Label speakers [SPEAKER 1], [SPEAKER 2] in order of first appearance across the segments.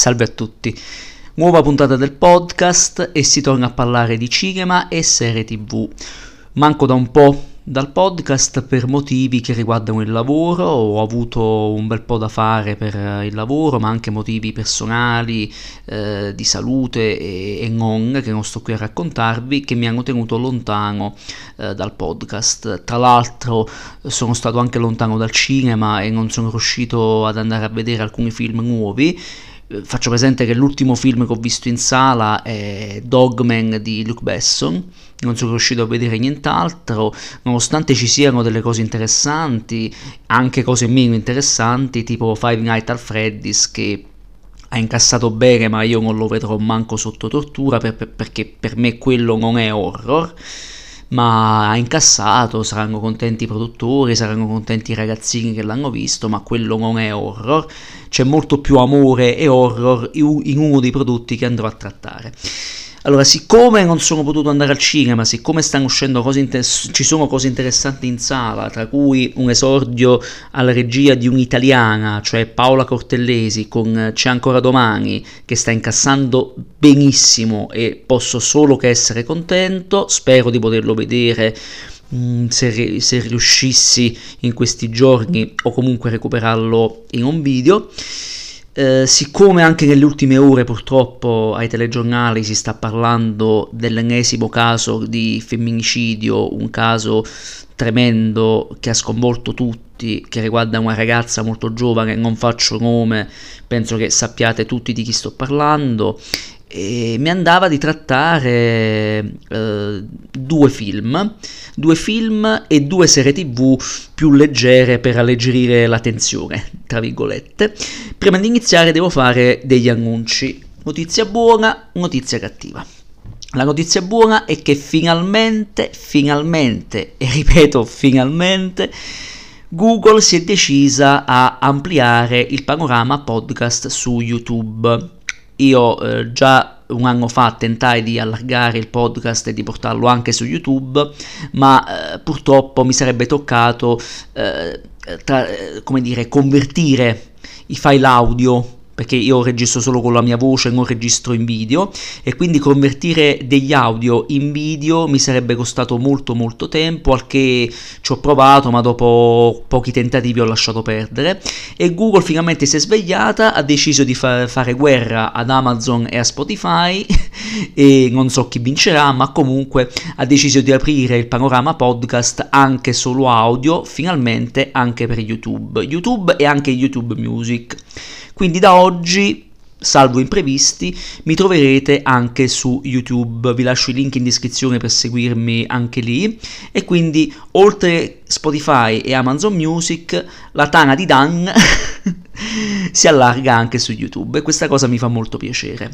[SPEAKER 1] Salve a tutti. Nuova puntata del podcast e si torna a parlare di cinema e serie tv. Manco da un po' dal podcast per motivi che riguardano il lavoro, ho avuto un bel po' da fare per il lavoro, ma anche motivi personali, eh, di salute e, e, non, che non sto qui a raccontarvi, che mi hanno tenuto lontano eh, dal podcast. Tra l'altro sono stato anche lontano dal cinema e non sono riuscito ad andare a vedere alcuni film nuovi faccio presente che l'ultimo film che ho visto in sala è Dogman di Luke Besson non sono riuscito a vedere nient'altro, nonostante ci siano delle cose interessanti, anche cose meno interessanti, tipo Five Nights at Freddy's che ha incassato bene, ma io non lo vedrò manco sotto tortura per, per, perché per me quello non è horror. Ma ha incassato, saranno contenti i produttori, saranno contenti i ragazzini che l'hanno visto, ma quello non è horror. C'è molto più amore e horror in uno dei prodotti che andrò a trattare. Allora, siccome non sono potuto andare al cinema, siccome stanno uscendo cose inter- ci sono cose interessanti in sala, tra cui un esordio alla regia di un'italiana, cioè Paola Cortellesi con C'è ancora domani, che sta incassando benissimo e posso solo che essere contento, spero di poterlo vedere mm, se, se riuscissi in questi giorni o comunque recuperarlo in un video. Eh, siccome anche nelle ultime ore purtroppo ai telegiornali si sta parlando dell'ennesimo caso di femminicidio, un caso tremendo che ha sconvolto tutti, che riguarda una ragazza molto giovane, non faccio nome, penso che sappiate tutti di chi sto parlando, e mi andava di trattare eh, due film, due film e due serie tv più leggere per alleggerire la tensione, tra virgolette. Prima di iniziare devo fare degli annunci. Notizia buona, notizia cattiva. La notizia buona è che finalmente, finalmente, e ripeto finalmente, Google si è decisa a ampliare il panorama podcast su YouTube io eh, già un anno fa tentai di allargare il podcast e di portarlo anche su YouTube, ma eh, purtroppo mi sarebbe toccato, eh, tra, eh, come dire, convertire i file audio perché io registro solo con la mia voce, non registro in video e quindi convertire degli audio in video mi sarebbe costato molto molto tempo, al che ci ho provato ma dopo pochi tentativi ho lasciato perdere e Google finalmente si è svegliata, ha deciso di fa- fare guerra ad Amazon e a Spotify e non so chi vincerà, ma comunque ha deciso di aprire il panorama podcast anche solo audio, finalmente anche per YouTube, YouTube e anche YouTube Music. Quindi da oggi salvo imprevisti, mi troverete anche su YouTube. Vi lascio i link in descrizione per seguirmi anche lì. E quindi, oltre Spotify e Amazon Music, la tana di Dan si allarga anche su YouTube e questa cosa mi fa molto piacere.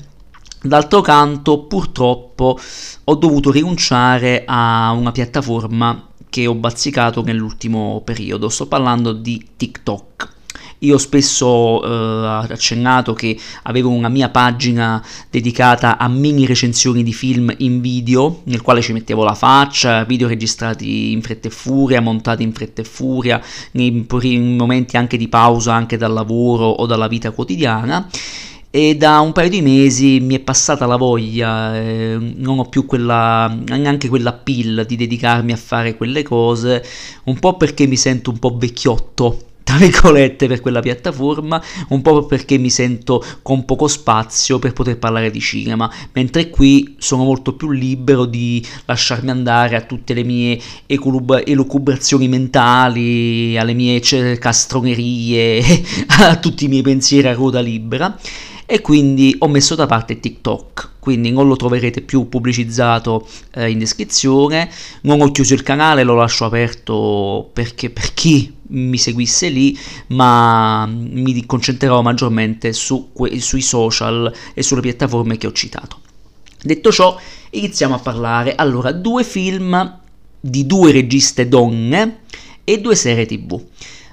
[SPEAKER 1] D'altro canto, purtroppo, ho dovuto rinunciare a una piattaforma che ho bazzicato nell'ultimo periodo. Sto parlando di TikTok. Io spesso eh, accennato che avevo una mia pagina dedicata a mini recensioni di film in video, nel quale ci mettevo la faccia, video registrati in fretta e furia, montati in fretta e furia, nei, in momenti anche di pausa, anche dal lavoro o dalla vita quotidiana. E da un paio di mesi mi è passata la voglia, eh, non ho più quella, neanche quella pill di dedicarmi a fare quelle cose, un po' perché mi sento un po' vecchiotto tra virgolette per quella piattaforma, un po' perché mi sento con poco spazio per poter parlare di cinema, mentre qui sono molto più libero di lasciarmi andare a tutte le mie elucubrazioni mentali, alle mie castronerie, a tutti i miei pensieri a ruota libera e quindi ho messo da parte TikTok quindi non lo troverete più pubblicizzato eh, in descrizione. Non ho chiuso il canale, lo lascio aperto perché per chi mi seguisse lì, ma mi concentrerò maggiormente su que- sui social e sulle piattaforme che ho citato. Detto ciò, iniziamo a parlare. Allora, due film di due registe donne e due serie tv.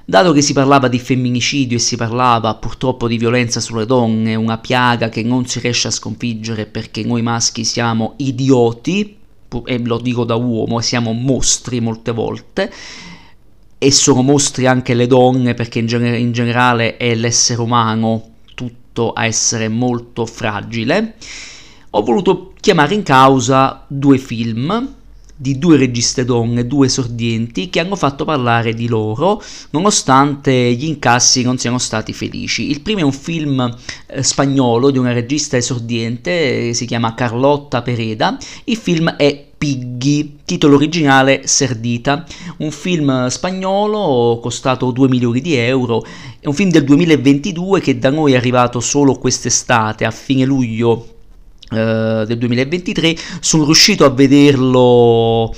[SPEAKER 1] Dato che si parlava di femminicidio e si parlava purtroppo di violenza sulle donne, una piaga che non si riesce a sconfiggere perché noi maschi siamo idioti, e lo dico da uomo, siamo mostri molte volte, e sono mostri anche le donne perché in, gener- in generale è l'essere umano tanto a essere molto fragile, ho voluto chiamare in causa due film di due registe donne, due esordienti, che hanno fatto parlare di loro, nonostante gli incassi non siano stati felici. Il primo è un film eh, spagnolo di una regista esordiente, eh, si chiama Carlotta Pereda, il film è Piggy, titolo originale Serdita, un film spagnolo costato 2 milioni di euro, è un film del 2022 che da noi è arrivato solo quest'estate, a fine luglio del 2023 sono riuscito a vederlo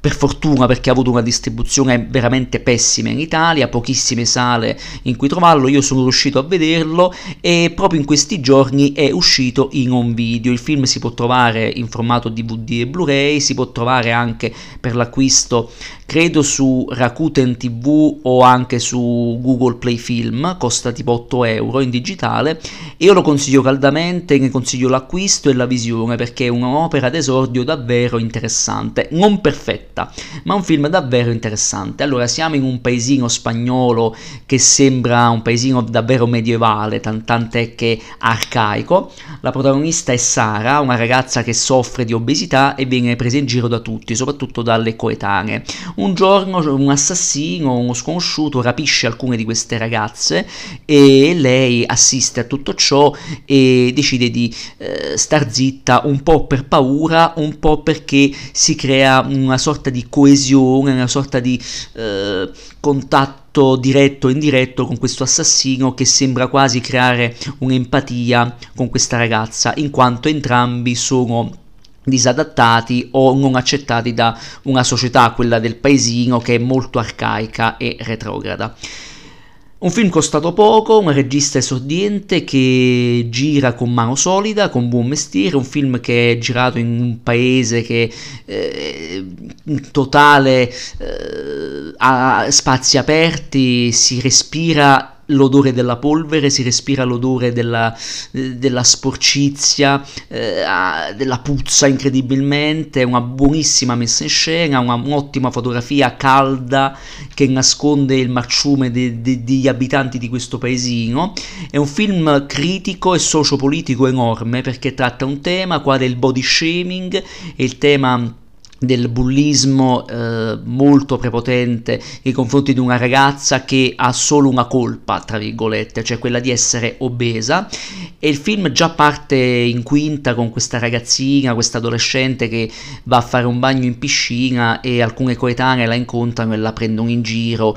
[SPEAKER 1] per fortuna perché ha avuto una distribuzione veramente pessima in Italia, pochissime sale in cui trovarlo, io sono riuscito a vederlo e proprio in questi giorni è uscito in un video, il film si può trovare in formato DVD e Blu-ray, si può trovare anche per l'acquisto credo su Rakuten TV o anche su Google Play Film, costa tipo 8 euro in digitale. Io lo consiglio caldamente, ne consiglio l'acquisto e la visione perché è un'opera d'esordio davvero interessante, non perfetta, ma un film davvero interessante. Allora, siamo in un paesino spagnolo che sembra un paesino davvero medievale, tant'è che arcaico. La protagonista è Sara, una ragazza che soffre di obesità e viene presa in giro da tutti, soprattutto dalle coetanee un giorno un assassino, uno sconosciuto, rapisce alcune di queste ragazze e lei assiste a tutto ciò e decide di eh, star zitta un po' per paura, un po' perché si crea una sorta di coesione, una sorta di eh, contatto diretto o indiretto con questo assassino che sembra quasi creare un'empatia con questa ragazza, in quanto entrambi sono disadattati o non accettati da una società, quella del paesino, che è molto arcaica e retrograda. Un film costato poco, un regista esordiente che gira con mano solida, con buon mestiere, un film che è girato in un paese che eh, in totale eh, ha spazi aperti, si respira l'odore della polvere, si respira l'odore della, della sporcizia, eh, della puzza incredibilmente, una buonissima messa in scena, una, un'ottima fotografia calda che nasconde il marciume de, de, degli abitanti di questo paesino. È un film critico e sociopolitico enorme perché tratta un tema quale il body shaming e il tema del bullismo eh, molto prepotente nei confronti di una ragazza che ha solo una colpa, tra virgolette, cioè quella di essere obesa. E il film già parte in quinta con questa ragazzina, questa adolescente che va a fare un bagno in piscina e alcune coetanee la incontrano e la prendono in giro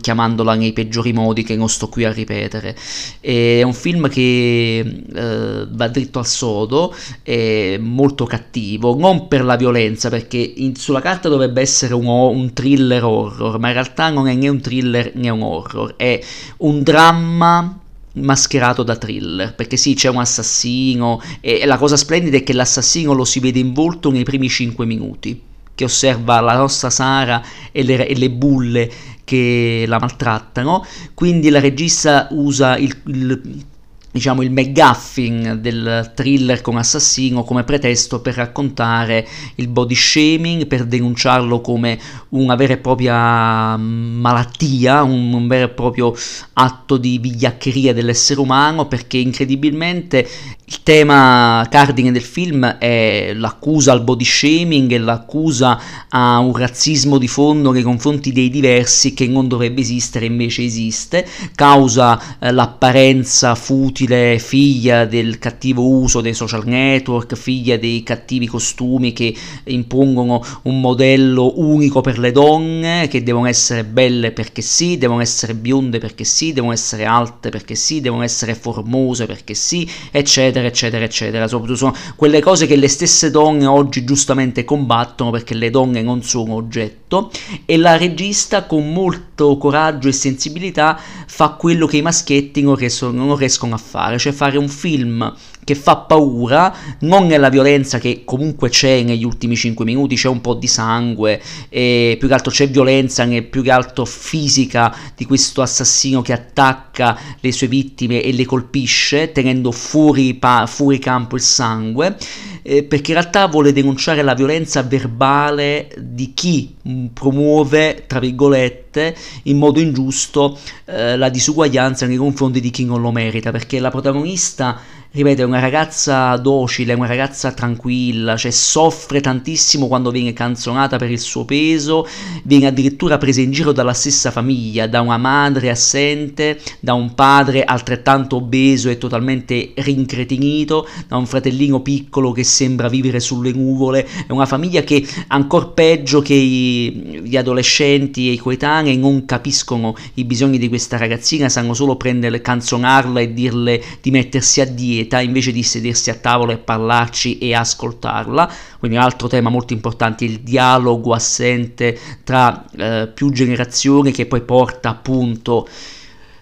[SPEAKER 1] chiamandola nei peggiori modi che non sto qui a ripetere. È un film che eh, va dritto al sodo, è molto cattivo, non per la violenza, perché in, sulla carta dovrebbe essere un, un, thriller horror, ma in realtà non è né un thriller né un horror, è un dramma mascherato da thriller, perché sì, c'è un assassino e la cosa splendida è che l'assassino lo si vede in volto nei primi 5 minuti che osserva la nostra Sara e le, e le bulle che la maltrattano, quindi la regista usa il, il diciamo il McGuffin del thriller con assassino come pretesto per raccontare il body shaming, per denunciarlo come una vera e propria malattia, un, un vero e proprio atto di vigliaccheria dell'essere umano, perché incredibilmente il tema cardine del film è l'accusa al body shaming e l'accusa a un razzismo di fondo nei confronti dei diversi che non dovrebbe esistere invece esiste, causa eh, l'apparenza futile figlia del cattivo uso dei social network, figlia dei cattivi costumi che impongono un modello unico per le donne che devono essere belle perché sì, devono essere bionde perché sì, devono essere alte perché sì, devono essere formose perché sì, eccetera eccetera, eccetera, eccetera. Soprattutto sono quelle cose che le stesse donne oggi giustamente combattono perché le donne non sono oggetto e la regista con molto coraggio e sensibilità fa quello che i maschietti non riescono, non riescono a fare, cioè fare un film che fa paura, non nella violenza che comunque c'è negli ultimi 5 minuti, c'è un po' di sangue, e più che altro c'è violenza, più che altro fisica di questo assassino che attacca le sue vittime e le colpisce, tenendo fuori, pa- fuori campo il sangue eh, perché in realtà vuole denunciare la violenza verbale di chi mm, promuove, tra virgolette, in modo ingiusto eh, la disuguaglianza nei confronti di chi non lo merita, perché la protagonista ripeto, è una ragazza docile, una ragazza tranquilla, cioè soffre tantissimo quando viene canzonata per il suo peso, viene addirittura presa in giro dalla stessa famiglia, da una madre assente, da un padre altrettanto obeso e totalmente rincretinito, da un fratellino piccolo che sembra vivere sulle nuvole, è una famiglia che ancora peggio che i, gli adolescenti e i coetanei non capiscono i bisogni di questa ragazzina, sanno solo prendere, canzonarla e dirle di mettersi a dieta dieta invece di sedersi a tavola e parlarci e ascoltarla. Quindi un altro tema molto importante, il dialogo assente tra eh, più generazioni che poi porta appunto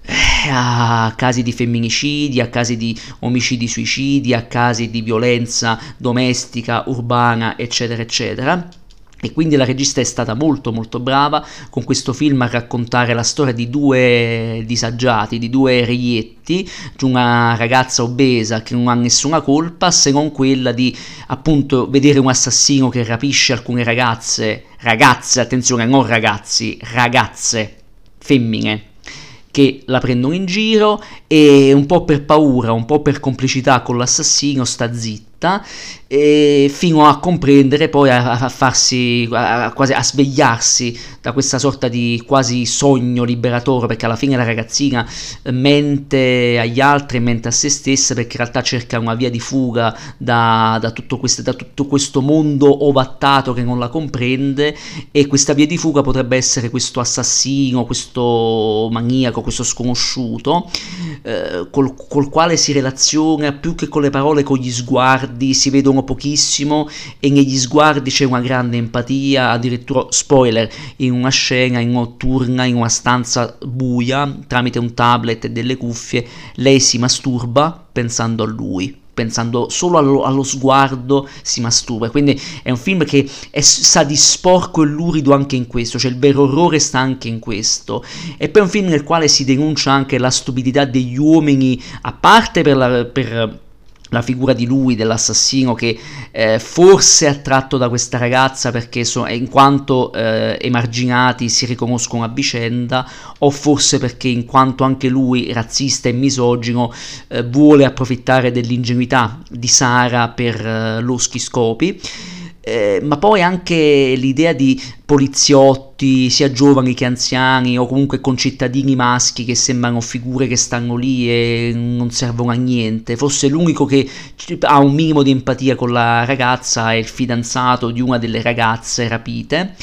[SPEAKER 1] eh, a casi di femminicidi, a casi di omicidi suicidi, a casi di violenza domestica, urbana, eccetera, eccetera. E quindi la regista è stata molto molto brava con questo film a raccontare la storia di due disagiati, di due reietti, di una ragazza obesa che non ha nessuna colpa se non quella di appunto vedere un assassino che rapisce alcune ragazze, ragazze, attenzione, non ragazzi, ragazze, femmine, che la prendono in giro e un po' per paura, un po' per complicità con l'assassino sta zitta e fino a comprendere poi a, a farsi a, quasi a svegliarsi da questa sorta di quasi sogno liberatore perché alla fine la ragazzina mente agli altri e mente a se stessa perché in realtà cerca una via di fuga da, da, tutto, questo, da tutto questo mondo ovattato che non la comprende e questa via di fuga potrebbe essere questo assassino questo maniaco questo sconosciuto eh, col, col quale si relaziona più che con le parole con gli sguardi sguardi si vedono pochissimo e negli sguardi c'è una grande empatia, addirittura spoiler, in una scena in notturna, in una stanza buia, tramite un tablet e delle cuffie, lei si masturba pensando a lui pensando solo allo, allo, sguardo si masturba. Quindi è un film che è, sa di sporco e lurido anche in questo, cioè il vero orrore sta anche in questo. E poi è un film nel quale si denuncia anche la stupidità degli uomini, a parte per, la, per la figura di lui, dell'assassino, che eh, forse è attratto da questa ragazza perché so, in quanto eh, emarginati si riconoscono a vicenda, o forse perché in quanto anche lui, razzista e misogino, eh, vuole approfittare dell'ingenuità di Sara per eh, loschi scopi. Eh, ma poi anche l'idea di poliziotti, sia giovani che anziani, o comunque concittadini maschi che sembrano figure che stanno lì e non servono a niente. Forse l'unico che ha un minimo di empatia con la ragazza è il fidanzato di una delle ragazze rapite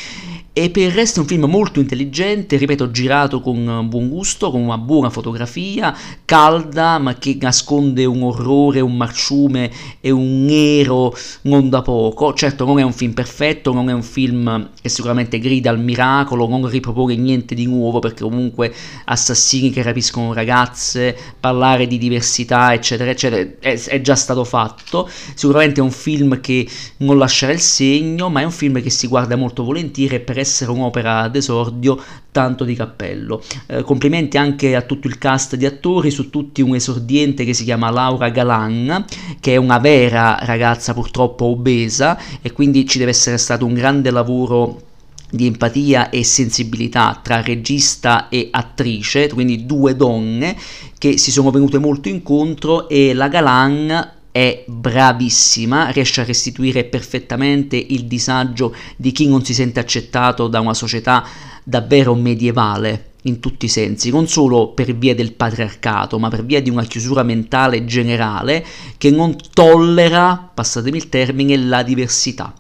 [SPEAKER 1] e per il resto è un film molto intelligente, ripeto, girato con buon gusto, con una buona fotografia, calda, ma che nasconde un orrore, un marciume e un nero non da poco. Certo, non è un film perfetto, non è un film che sicuramente grida al miracolo, non ripropone niente di nuovo, perché comunque assassini che rapiscono ragazze, parlare di diversità, eccetera, eccetera, è, è già stato fatto. Sicuramente è un film che non lascerà il segno, ma è un film che si guarda molto volentieri per essere un'opera d'esordio tanto di cappello. Eh, complimenti anche a tutto il cast di attori, su tutti un esordiente che si chiama Laura Galan, che è una vera ragazza purtroppo obesa e quindi ci deve essere stato un grande lavoro di empatia e sensibilità tra regista e attrice, quindi due donne che si sono venute molto incontro e la Galan è bravissima, riesce a restituire perfettamente il disagio di chi non si sente accettato da una società davvero medievale in tutti i sensi, non solo per via del patriarcato, ma per via di una chiusura mentale generale che non tollera, passatemi il termine, la diversità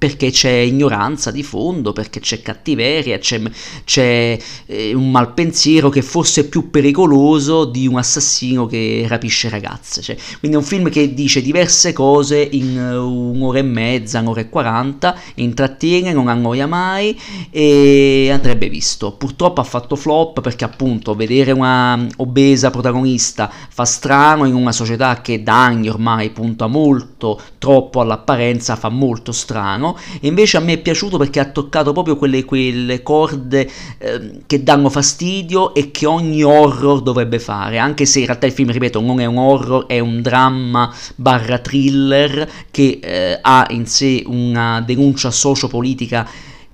[SPEAKER 1] perché c'è ignoranza di fondo, perché c'è cattiveria, c'è, c'è eh, un malpensiero che forse è più pericoloso di un assassino che rapisce ragazze. Cioè, quindi è un film che dice diverse cose in uh, un'ora e mezza, un'ora e quaranta, intrattiene, non annoia mai e andrebbe visto. Purtroppo ha fatto flop perché appunto vedere una obesa protagonista fa strano in una società che da anni ormai punta molto, troppo all'apparenza, fa molto strano e invece a me è piaciuto perché ha toccato proprio quelle, quelle corde eh, che danno fastidio e che ogni horror dovrebbe fare, anche se in realtà il film, ripeto, non è un horror, è un dramma barra thriller che eh, ha in sé una denuncia sociopolitica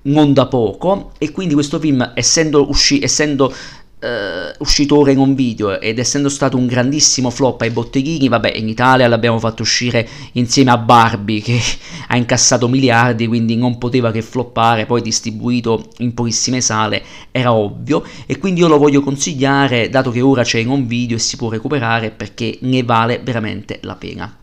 [SPEAKER 1] non da poco. E quindi questo film essendo, usci- essendo Uh, uscito ora in un video ed essendo stato un grandissimo flop ai botteghini, vabbè, in Italia l'abbiamo fatto uscire insieme a Barbie che ha incassato miliardi, quindi non poteva che floppare, poi distribuito in pochissime sale, era ovvio, e quindi io lo voglio consigliare, dato che ora c'è in un video e si può recuperare, perché ne vale veramente la pena.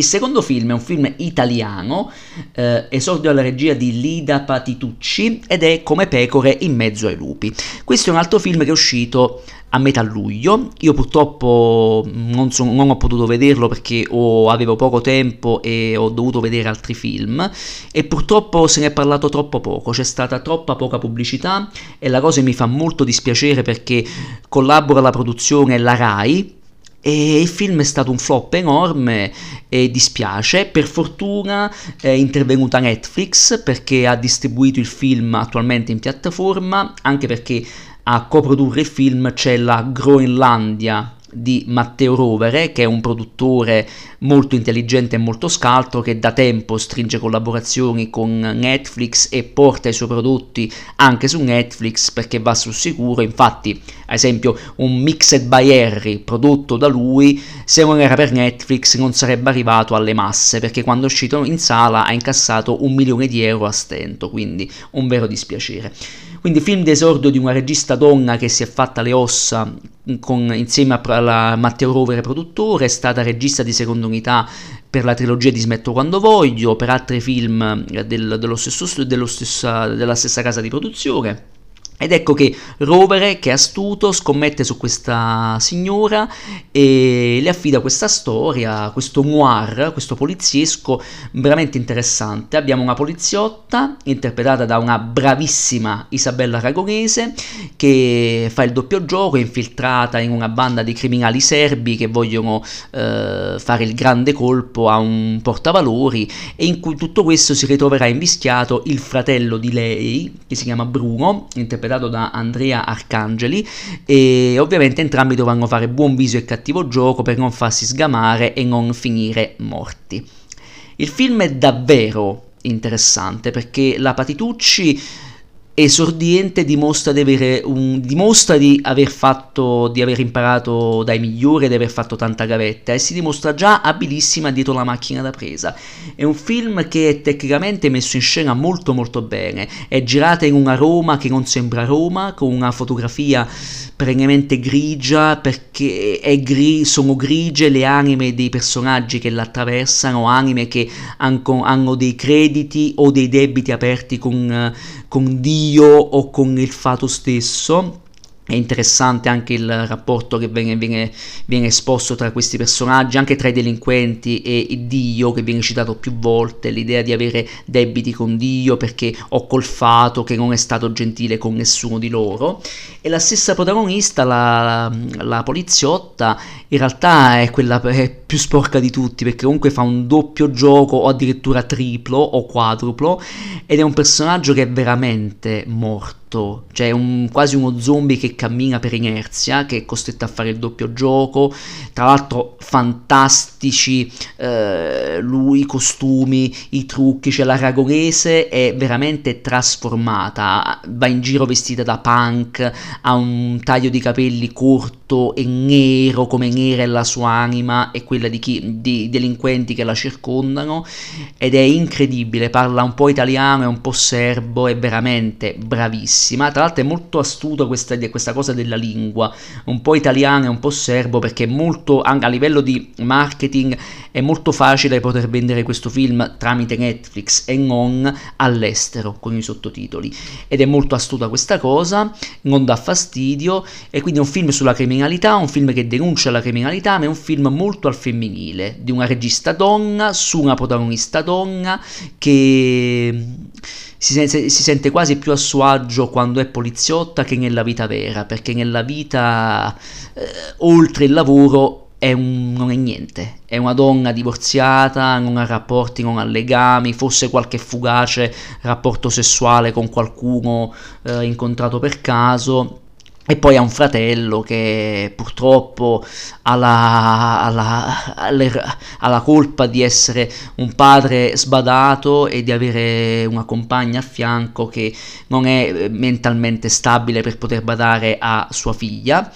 [SPEAKER 1] Il secondo film è un film italiano, eh, esordio alla regia di Lida Patitucci ed è Come pecore in mezzo ai lupi. Questo è un altro film che è uscito a metà luglio. Io purtroppo non, so, non ho potuto vederlo perché ho, avevo poco tempo e ho dovuto vedere altri film e purtroppo se ne è parlato troppo poco, c'è stata troppa poca pubblicità e la cosa mi fa molto dispiacere perché collabora alla produzione la RAI e il film è stato un flop enorme e dispiace. Per fortuna è intervenuta Netflix perché ha distribuito il film attualmente in piattaforma, anche perché a coprodurre il film c'è la Groenlandia di Matteo Rovere, che è un produttore molto intelligente e molto scaltro, che da tempo stringe collaborazioni con Netflix e porta i suoi prodotti anche su Netflix perché va sul sicuro. Infatti, ad esempio, un Mixed by Harry prodotto da lui, se non era per Netflix, non sarebbe arrivato alle masse perché quando è uscito in sala ha incassato un milione di euro a stento, quindi un vero dispiacere. Quindi film d'esordio di una regista donna che si è fatta le ossa con, insieme a Matteo Rovere produttore, è stata regista di seconda unità per la trilogia di Smetto quando voglio, per altri film del, dello stesso, dello stessa, della stessa casa di produzione. Ed ecco che Rovere, che è astuto, scommette su questa signora e le affida questa storia, questo noir, questo poliziesco veramente interessante. Abbiamo una poliziotta interpretata da una bravissima Isabella Aragonese che fa il doppio gioco, è infiltrata in una banda di criminali serbi che vogliono eh, fare il grande colpo a un portavalori e in cui tutto questo si ritroverà invischiato il fratello di lei, che si chiama Bruno, interpretato interpretato da Andrea Arcangeli e ovviamente entrambi dovranno fare buon viso e cattivo gioco per non farsi sgamare e non finire morti. Il film è davvero interessante perché la Patitucci esordiente dimostra di, un, dimostra di aver fatto di aver imparato dai migliori di aver fatto tanta gavetta e si dimostra già abilissima dietro la macchina da presa. È un film che è tecnicamente messo in scena molto molto bene. È girata in una Roma che non sembra Roma con una fotografia perennemente grigia perché gri- sono grigie le anime dei personaggi che l'attraversano, anime che hanno, dei crediti o dei debiti aperti con, con Dio o con il fato stesso è interessante anche il rapporto che viene, viene, viene, esposto tra questi personaggi, anche tra i delinquenti e Dio, che viene citato più volte, l'idea di avere debiti con Dio perché ho colfato che non è stato gentile con nessuno di loro. E la stessa protagonista, la, la poliziotta, in realtà è quella è più sporca di tutti perché comunque fa un doppio gioco o addirittura triplo o quadruplo ed è un personaggio che è veramente morto morto, cioè un, quasi uno zombie che cammina per inerzia, che è costretto a fare il doppio gioco, tra l'altro fantastici eh, lui, i costumi, i trucchi, cioè la ragonese è veramente trasformata, va in giro vestita da punk, ha un taglio di capelli corto e nero, come nera è la sua anima e quella di, chi, di delinquenti che la circondano, ed è incredibile, parla un po' italiano e un po' serbo, è veramente bravissimo bravissima, tra l'altro è molto astuta questa, questa cosa della lingua, un po' italiana e un po' serbo, perché molto, a livello di marketing, è molto facile poter vendere questo film tramite Netflix e non all'estero con i sottotitoli. Ed è molto astuta questa cosa, non dà fastidio, e quindi è un film sulla criminalità, un film che denuncia la criminalità, ma è un film molto al femminile, di una regista donna su una protagonista donna che si, sente, si sente quasi più a suo agio quando è poliziotta che nella vita vera, perché nella vita, eh, oltre il lavoro, è un, non è niente, è una donna divorziata, non ha rapporti, non ha legami, forse qualche fugace rapporto sessuale con qualcuno eh, incontrato per caso. E poi ha un fratello che purtroppo ha la, ha, la, ha la, colpa di essere un padre sbadato e di avere una compagna a fianco che non è mentalmente stabile per poter badare a sua figlia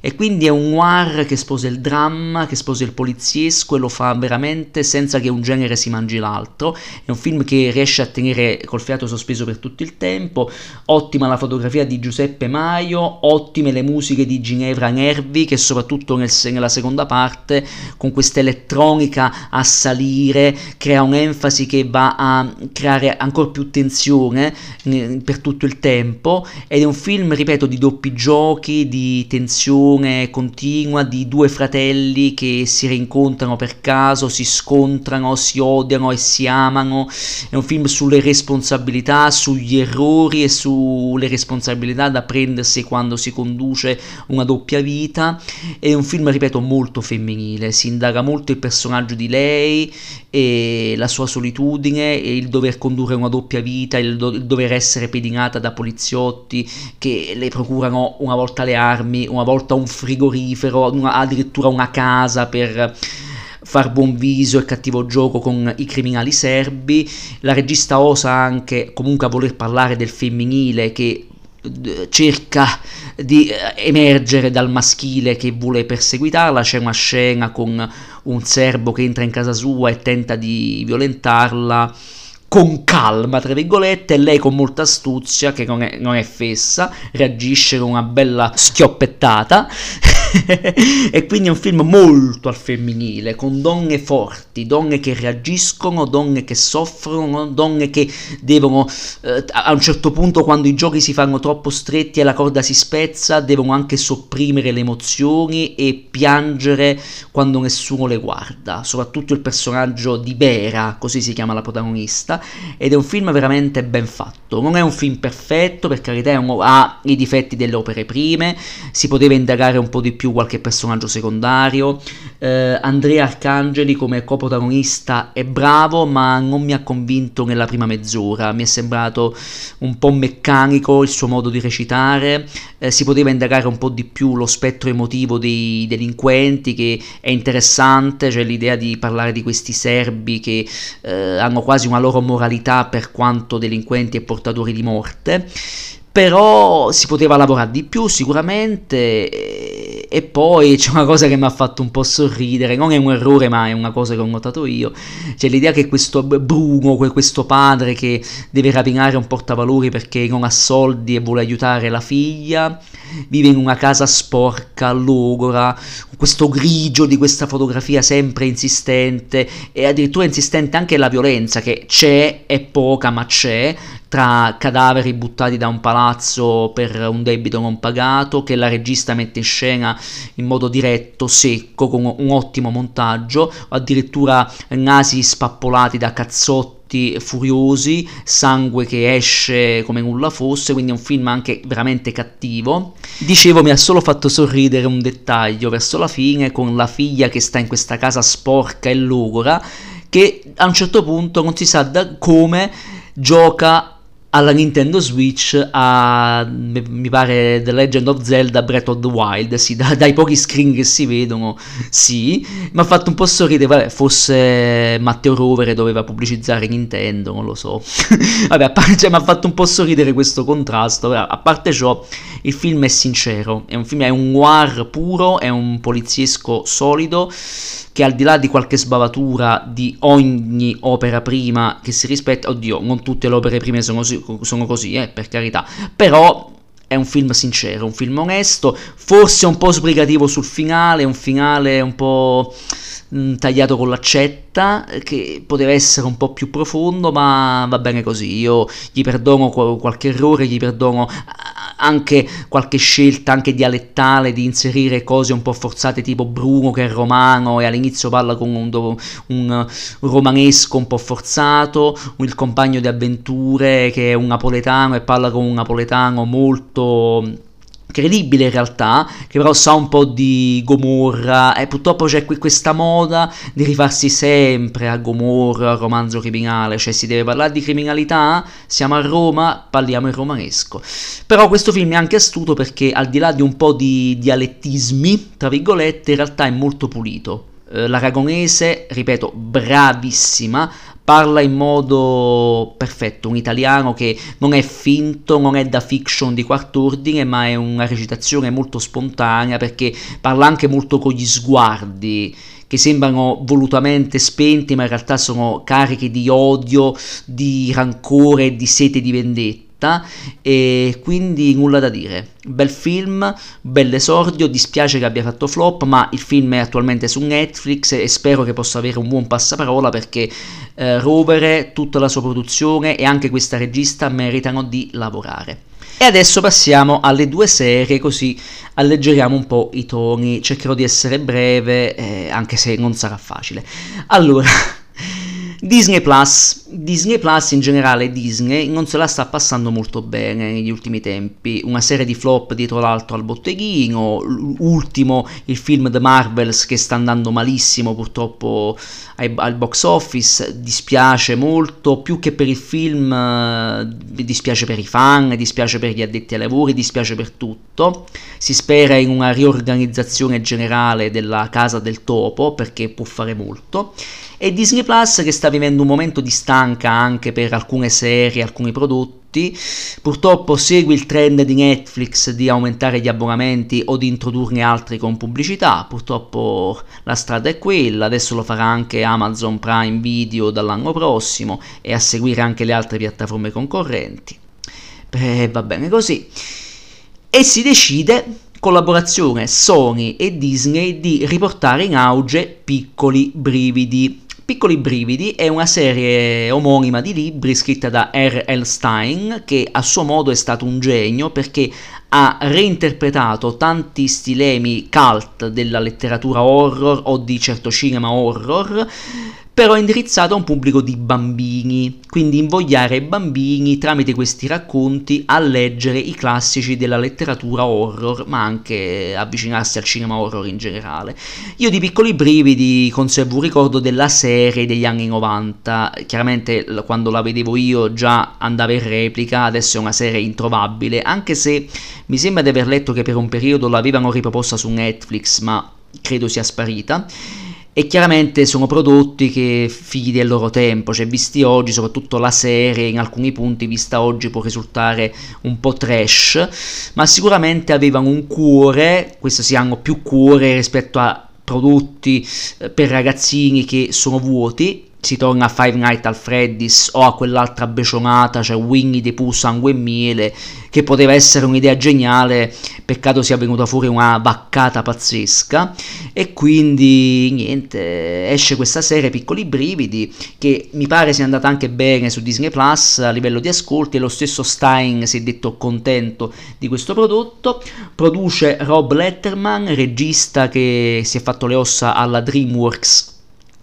[SPEAKER 1] e quindi è un noir che sposa il dramma, che sposa il poliziesco e lo fa veramente senza che un genere si mangi l'altro. È un film che riesce a tenere col fiato sospeso per tutto il tempo. Ottima la fotografia di Giuseppe Maio, ottime le musiche di Ginevra Nervi, che soprattutto nel, nella seconda parte, con questa elettronica a salire, crea un'enfasi che va a creare ancora più tensione eh, per tutto il tempo. Ed è un film, ripeto, di doppi giochi, di tensione relazione continua di due fratelli che si rincontrano per caso, si scontrano, si odiano e si amano. È un film sulle responsabilità, sugli errori e sulle responsabilità da prendersi quando si conduce una doppia vita. È un film, ripeto, molto femminile, si indaga molto il personaggio di lei e la sua solitudine e il dover condurre una doppia vita, il, do- il dover essere pedinata da poliziotti che le procurano una volta le armi, una volta un frigorifero, una, addirittura una casa per far buon viso e cattivo gioco con i criminali serbi. La regista osa anche comunque a voler parlare del femminile che eh, cerca di eh, emergere dal maschile che vuole perseguitarla. C'è una scena con un serbo che entra in casa sua e tenta di violentarla con calma, tra virgolette, e lei con molta astuzia, che non è, non è fessa, reagisce con una bella schioppettata. e quindi è un film molto al femminile, con donne forti, donne che reagiscono, donne che soffrono, donne che devono, eh, a un certo punto quando i giochi si fanno troppo stretti e la corda si spezza, devono anche sopprimere le emozioni e piangere quando nessuno le guarda, soprattutto il personaggio di Bera, così si chiama la protagonista ed è un film veramente ben fatto. Non è un film perfetto, per carità, ha i difetti delle opere prime, si poteva indagare un po' di più qualche personaggio secondario. Eh, Andrea Arcangeli come coprotagonista è bravo, ma non mi ha convinto nella prima mezz'ora. Mi è sembrato un po' meccanico il suo modo di recitare. Eh, si poteva indagare un po' di più lo spettro emotivo dei delinquenti, che è interessante, cioè l'idea di parlare di questi serbi che eh, hanno quasi una loro moralità per quanto delinquenti e portatori di morte, però si poteva lavorare di più sicuramente e poi c'è una cosa che mi ha fatto un po' sorridere, non è un errore ma è una cosa che ho notato io, c'è l'idea che questo Bruno, questo padre che deve rapinare un portavalori perché non ha soldi e vuole aiutare la figlia, vive in una casa sporca, logora, questo grigio di questa fotografia sempre insistente e addirittura insistente anche la violenza che c'è, è poca ma c'è, tra cadaveri buttati da un palazzo per un debito non pagato che la regista mette in scena in modo diretto, secco, con un ottimo montaggio, addirittura nasi spappolati da cazzotti furiosi, sangue che esce come nulla fosse, quindi è un film anche veramente cattivo. Dicevo, mi ha solo fatto sorridere un dettaglio verso la fine con la figlia che sta in questa casa sporca e logora, che a un certo punto non si sa da come gioca alla Nintendo Switch a mi pare The Legend of Zelda Breath of the Wild. Sì, da, dai pochi screen che si vedono sì. Mi ha fatto un po' sorridere vabbè fosse Matteo Rovere doveva pubblicizzare Nintendo non lo so. Vabbè cioè, mi ha fatto un po' sorridere questo contrasto. Vabbè, a parte ciò il film è sincero. È un film è un noir puro è un poliziesco solido che al di là di qualche sbavatura di ogni opera prima che si rispetta, oddio, non tutte le opere prime sono sono così eh, per carità, però è un film sincero, un film onesto, forse un po' sbrigativo sul finale, un finale un po' mh, tagliato con l'accetta, che poteva essere un po' più profondo, ma va bene così. Io gli perdono qualche errore, gli perdono anche qualche scelta anche dialettale di inserire cose un po' forzate tipo Bruno che è romano e all'inizio parla con un, un romanesco un po' forzato, il compagno di avventure che è un napoletano e parla con un napoletano molto credibile in realtà, che però sa un po' di Gomorra e purtroppo c'è qui questa moda di rifarsi sempre a Gomorra, romanzo criminale, cioè si deve parlare di criminalità, siamo a Roma, parliamo in romanesco. Però questo film è anche astuto perché al di là di un po' di dialettismi, tra virgolette, in realtà è molto pulito. Eh, l'aragonese, ripeto, bravissima, parla in modo perfetto, un italiano che non è finto, non è da fiction di quart'ordine, ma è una recitazione molto spontanea perché parla anche molto con gli sguardi che sembrano volutamente spenti, ma in realtà sono carichi di odio, di rancore, di sete di vendetta e quindi nulla da dire. Bel film, bell'esordio, dispiace che abbia fatto flop, ma il film è attualmente su Netflix e spero che possa avere un buon passaparola perché eh, Rovere, tutta la sua produzione e anche questa regista meritano di lavorare. E adesso passiamo alle due serie così alleggeriamo un po' i toni, cercherò di essere breve eh, anche se non sarà facile. Allora, Disney Plus. Disney Plus in generale Disney non se la sta passando molto bene negli ultimi tempi, una serie di flop dietro l'altro al botteghino, ultimo il film The Marvels che sta andando malissimo purtroppo ai, al box office, dispiace molto, più che per il film eh, dispiace per i fan, dispiace per gli addetti ai lavori, dispiace per tutto, si spera in una riorganizzazione generale della casa del topo perché può fare molto e Disney Plus che sta vivendo un momento di stanca anche per alcune serie, alcuni prodotti. Purtroppo segue il trend di Netflix di aumentare gli abbonamenti o di introdurne altri con pubblicità. Purtroppo la strada è quella, adesso lo farà anche Amazon Prime Video dall'anno prossimo e a seguire anche le altre piattaforme concorrenti. Beh, va bene così. E si decide collaborazione Sony e Disney di riportare in auge piccoli brividi. Piccoli brividi è una serie omonima di libri scritta da R.L. Stein che a suo modo è stato un genio perché ha reinterpretato tanti stilemi cult della letteratura horror o di certo cinema horror però indirizzato a un pubblico di bambini, quindi invogliare i bambini tramite questi racconti a leggere i classici della letteratura horror, ma anche avvicinarsi al cinema horror in generale. Io di piccoli brividi conservo un ricordo della serie degli anni 90, chiaramente quando la vedevo io già andava in replica, adesso è una serie introvabile, anche se mi sembra di aver letto che per un periodo l'avevano riproposta su Netflix, ma credo sia sparita e chiaramente sono prodotti che figli del loro tempo, cioè visti oggi, soprattutto la serie in alcuni punti vista oggi può risultare un po' trash, ma sicuramente avevano un cuore, questo si hanno più cuore rispetto a prodotti eh, per ragazzini che sono vuoti si torna a Five Nights al Freddy's o a quell'altra becionata, cioè Winnie the Pooh Sangue e Miele, che poteva essere un'idea geniale, peccato sia venuta fuori una vaccata pazzesca, e quindi niente, esce questa serie Piccoli Brividi, che mi pare sia andata anche bene su Disney Plus a livello di ascolti, e lo stesso Stein si è detto contento di questo prodotto, produce Rob Letterman, regista che si è fatto le ossa alla DreamWorks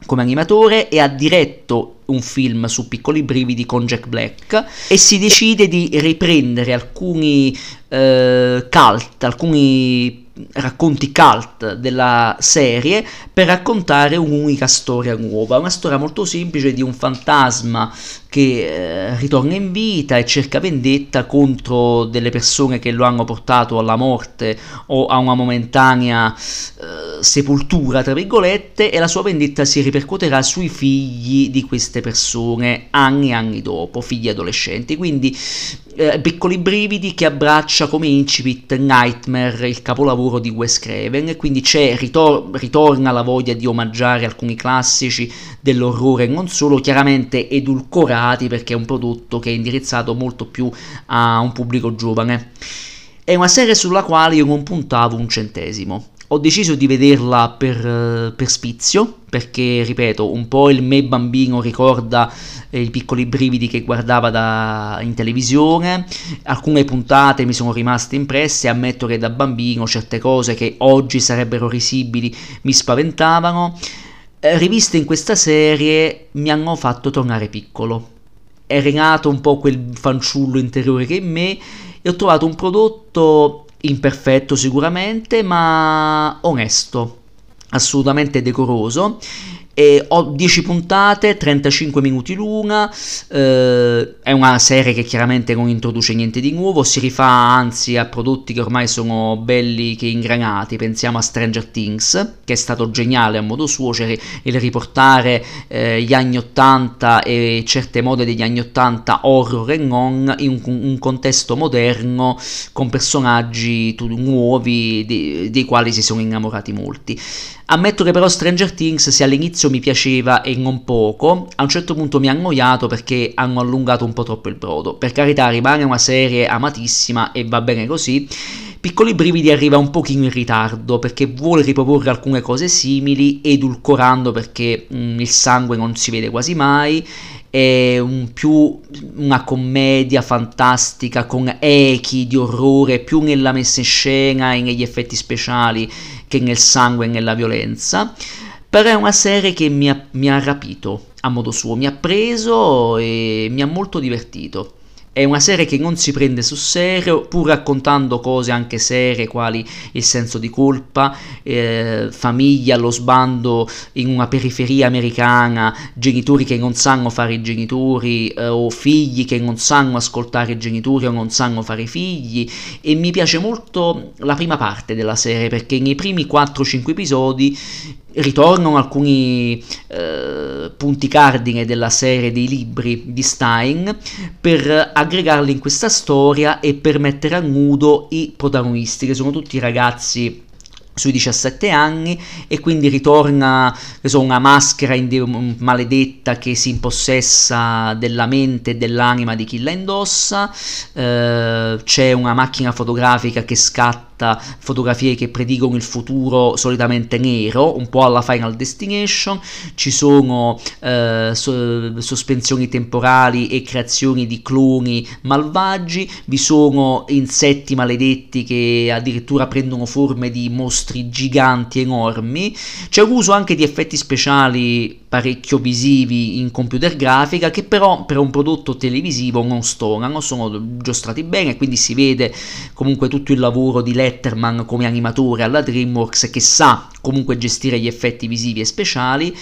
[SPEAKER 1] come animatore e ha diretto un film su piccoli brividi con Jack Black e si decide di riprendere alcuni eh, cult, alcuni racconti cult della serie per raccontare un'unica storia nuova, una storia molto semplice di un fantasma che eh, ritorna in vita e cerca vendetta contro delle persone che lo hanno portato alla morte o a una momentanea eh, sepoltura, tra virgolette, e la sua vendetta si ripercuoterà sui figli di queste persone anni e anni dopo, figli adolescenti. Quindi eh, piccoli brividi che abbraccia come incipit Nightmare, il capolavoro di Wes Craven, e quindi ritor- ritorna la voglia di omaggiare alcuni classici dell'orrore, non solo chiaramente edulcorati perché è un prodotto che è indirizzato molto più a un pubblico giovane. È una serie sulla quale io non puntavo un centesimo ho deciso di vederla per, per, spizio, perché, ripeto, un po' il me bambino ricorda eh, i piccoli brividi che guardava da, in televisione, alcune puntate mi sono rimaste impresse, ammetto che da bambino certe cose che oggi sarebbero risibili mi spaventavano, eh, riviste in questa serie mi hanno fatto tornare piccolo. È rinato un po' quel fanciullo interiore che in me e ho trovato un prodotto imperfetto sicuramente, ma onesto, assolutamente decoroso e ho 10 puntate, 35 minuti l'una, eh, è una serie che chiaramente non introduce niente di nuovo, si rifà anzi a prodotti che ormai sono belli che ingranati, pensiamo a Stranger Things, che è stato geniale a modo suo, cioè il riportare eh, gli anni 80 e certe mode degli anni 80 horror e non in un, un contesto moderno con personaggi nuovi dei, dei quali si sono innamorati molti. Ammetto che però Stranger Things se all'inizio mi piaceva e non poco, a un certo punto mi ha annoiato perché hanno allungato un po' troppo il brodo. Per carità rimane una serie amatissima e va bene così. Piccoli brividi arriva un pochino in ritardo perché vuole riproporre alcune cose simili, edulcorando perché mh, mm, il sangue non si vede quasi mai è un più una commedia fantastica con echi di orrore più nella messa in scena e negli effetti speciali che nel sangue e nella violenza, però è una serie che mi ha, mi ha rapito a modo suo, mi ha preso e mi ha molto divertito. È una serie che non si prende sul serio, pur raccontando cose anche serie, quali il senso di colpa, eh, famiglia, lo sbando in una periferia americana, genitori che non sanno fare i genitori, eh, o figli che non sanno ascoltare i genitori o non sanno fare i figli. E mi piace molto la prima parte della serie, perché nei primi 4-5 episodi ritornano alcuni eh, punti cardine della serie dei libri di Stein per aggregarli in questa storia e per mettere a nudo i protagonisti, che sono tutti ragazzi sui 17 anni e quindi ritorna so, una maschera maledetta che si impossessa della mente e dell'anima di chi la indossa, eh, c'è una macchina fotografica che scatta fotografie che predicono il futuro solitamente nero, un po' alla Final Destination, ci sono eh, so- sospensioni temporali e creazioni di cloni malvagi, vi sono insetti maledetti che addirittura prendono forme di mostri giganti enormi, c'è uso anche di effetti speciali parecchio visivi in computer grafica che però per un prodotto televisivo non stonano, sono giostrati bene, quindi si vede comunque tutto il lavoro di Letterman come animatore alla DreamWorks che sa comunque gestire gli effetti visivi e speciali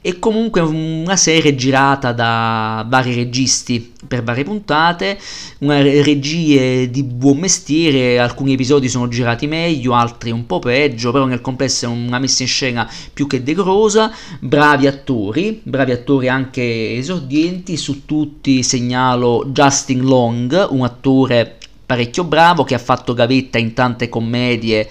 [SPEAKER 1] e comunque una serie girata da vari registi per varie puntate, una regie di buon mestiere, alcuni episodi sono girati meglio, altri un po' peggio, però nel complesso è una messa in scena più che decorosa, bravi attori, bravi attori anche esordienti, su tutti segnalo Justin Long, un attore parecchio bravo che ha fatto gavetta in tante commedie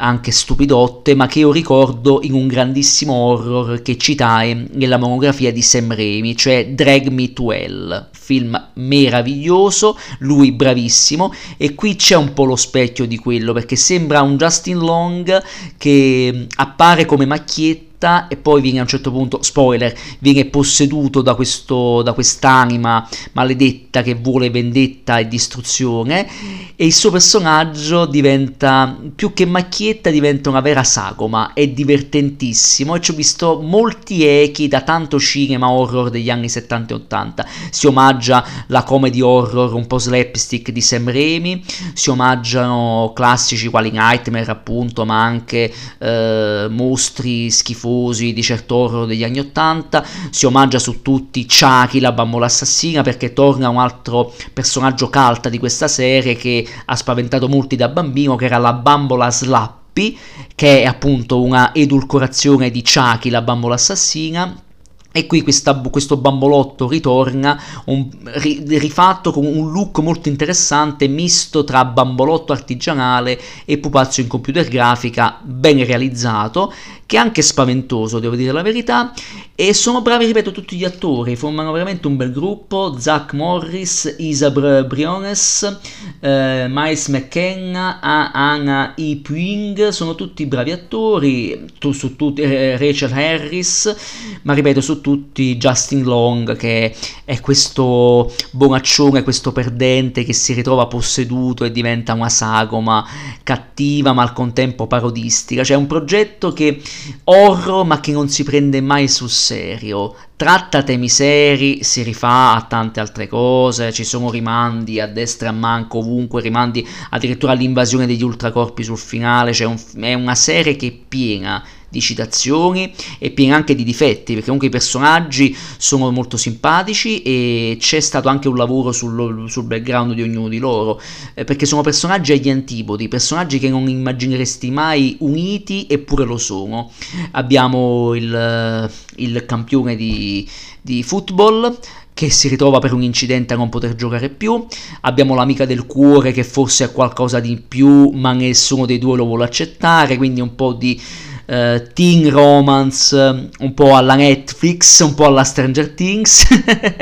[SPEAKER 1] anche stupidotte, ma che io ricordo in un grandissimo horror che citai nella monografia di Sam Raimi, cioè Drag Me to Hell, film meraviglioso, lui bravissimo, e qui c'è un po' lo specchio di quello, perché sembra un Justin Long che appare come macchietta e poi viene a un certo punto, spoiler, viene posseduto da, questo, da quest'anima maledetta che vuole vendetta e distruzione e il suo personaggio diventa, più che macchietta, diventa una vera sagoma, è divertentissimo. E ci ho visto molti echi da tanto cinema horror degli anni 70 e 80, si omaggia la comedy horror un po' slapstick di Sam Raimi, si omaggiano classici quali Nightmare appunto, ma anche eh, mostri schifosi schifosi di certo horror degli anni 80, si omaggia su tutti Chucky, la bambola assassina, perché torna un altro personaggio cult di questa serie che ha spaventato molti da bambino, che era la bambola Slappy, che è appunto una edulcorazione di Chucky, la bambola assassina, e qui questa, questo bambolotto ritorna un, ri, rifatto con un look molto interessante, misto tra bambolotto artigianale e pupazzo in computer grafica, ben realizzato, che è anche spaventoso, devo dire la verità, e sono bravi, ripeto, tutti gli attori, formano veramente un bel gruppo, Zach Morris, Isa Briones, eh, Miles McKenna, Anna E. Puing, sono tutti bravi attori, tu, su tutti, eh, Rachel Harris, ma ripeto, su tutti Justin Long, che è questo bonaccione, questo perdente che si ritrova posseduto e diventa una sagoma cattiva ma al contempo parodistica, cioè un progetto che horror ma che non si prende mai sul serio, tratta temi seri, si rifà a tante altre cose, ci sono rimandi a destra e a manco ovunque, rimandi addirittura all'invasione degli ultracorpi sul finale, cioè un, è una serie che è piena di citazioni e piena anche di difetti, perché comunque i personaggi sono molto simpatici e c'è stato anche un lavoro sul, sul background di ognuno di loro, eh, perché sono personaggi agli antipodi, personaggi che non immagineresti mai uniti eppure lo sono. Abbiamo il, il campione di, di football che si ritrova per un incidente a non poter giocare più, abbiamo l'amica del cuore che forse ha qualcosa di più ma nessuno dei due lo vuole accettare, quindi un po' di uh, teen romance un po' alla Netflix, un po' alla Stranger Things.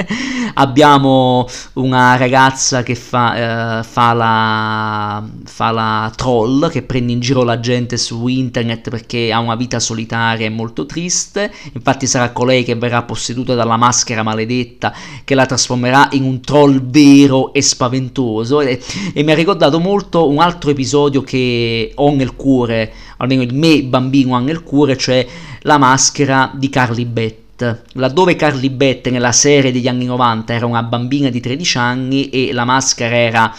[SPEAKER 1] Abbiamo una ragazza che fa, uh, fa, la, fa la troll, che prende in giro la gente su internet perché ha una vita solitaria e molto triste. Infatti sarà colei che verrà posseduta dalla maschera maledetta che la trasformerà in un troll vero e spaventoso. E, e mi ha ricordato molto un altro episodio che ho nel cuore almeno il me bambino ha nel cuore, cioè la maschera di Carly Bett. Laddove Carly Bett nella serie degli anni 90 era una bambina di 13 anni e la maschera era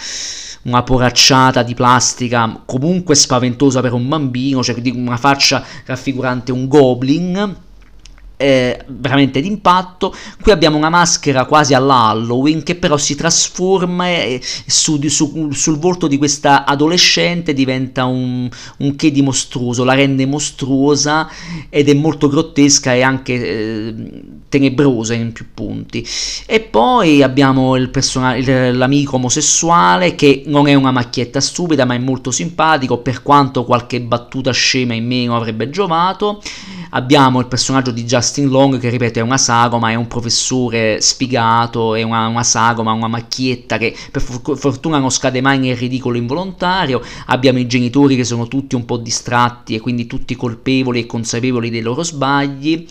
[SPEAKER 1] una poracciata di plastica comunque spaventosa per un bambino, cioè una faccia raffigurante un goblin eh, veramente d'impatto. Qui abbiamo una maschera quasi alla Halloween che però si trasforma e su, su, sul volto di questa adolescente diventa un, un che di mostruoso, la rende mostruosa ed è molto grottesca e anche eh, tenebrosa in più punti. E poi abbiamo il person- l'amico omosessuale che non è una macchietta stupida ma è molto simpatico per quanto qualche battuta scema in meno avrebbe giovato. Abbiamo il personaggio di Justin Long che ripeto è una sagoma, è un professore sfigato, è una, una sagoma, una macchietta che per fortuna non scade mai nel ridicolo involontario. Abbiamo i genitori che sono tutti un po' distratti e quindi tutti colpevoli e consapevoli dei loro sbagli.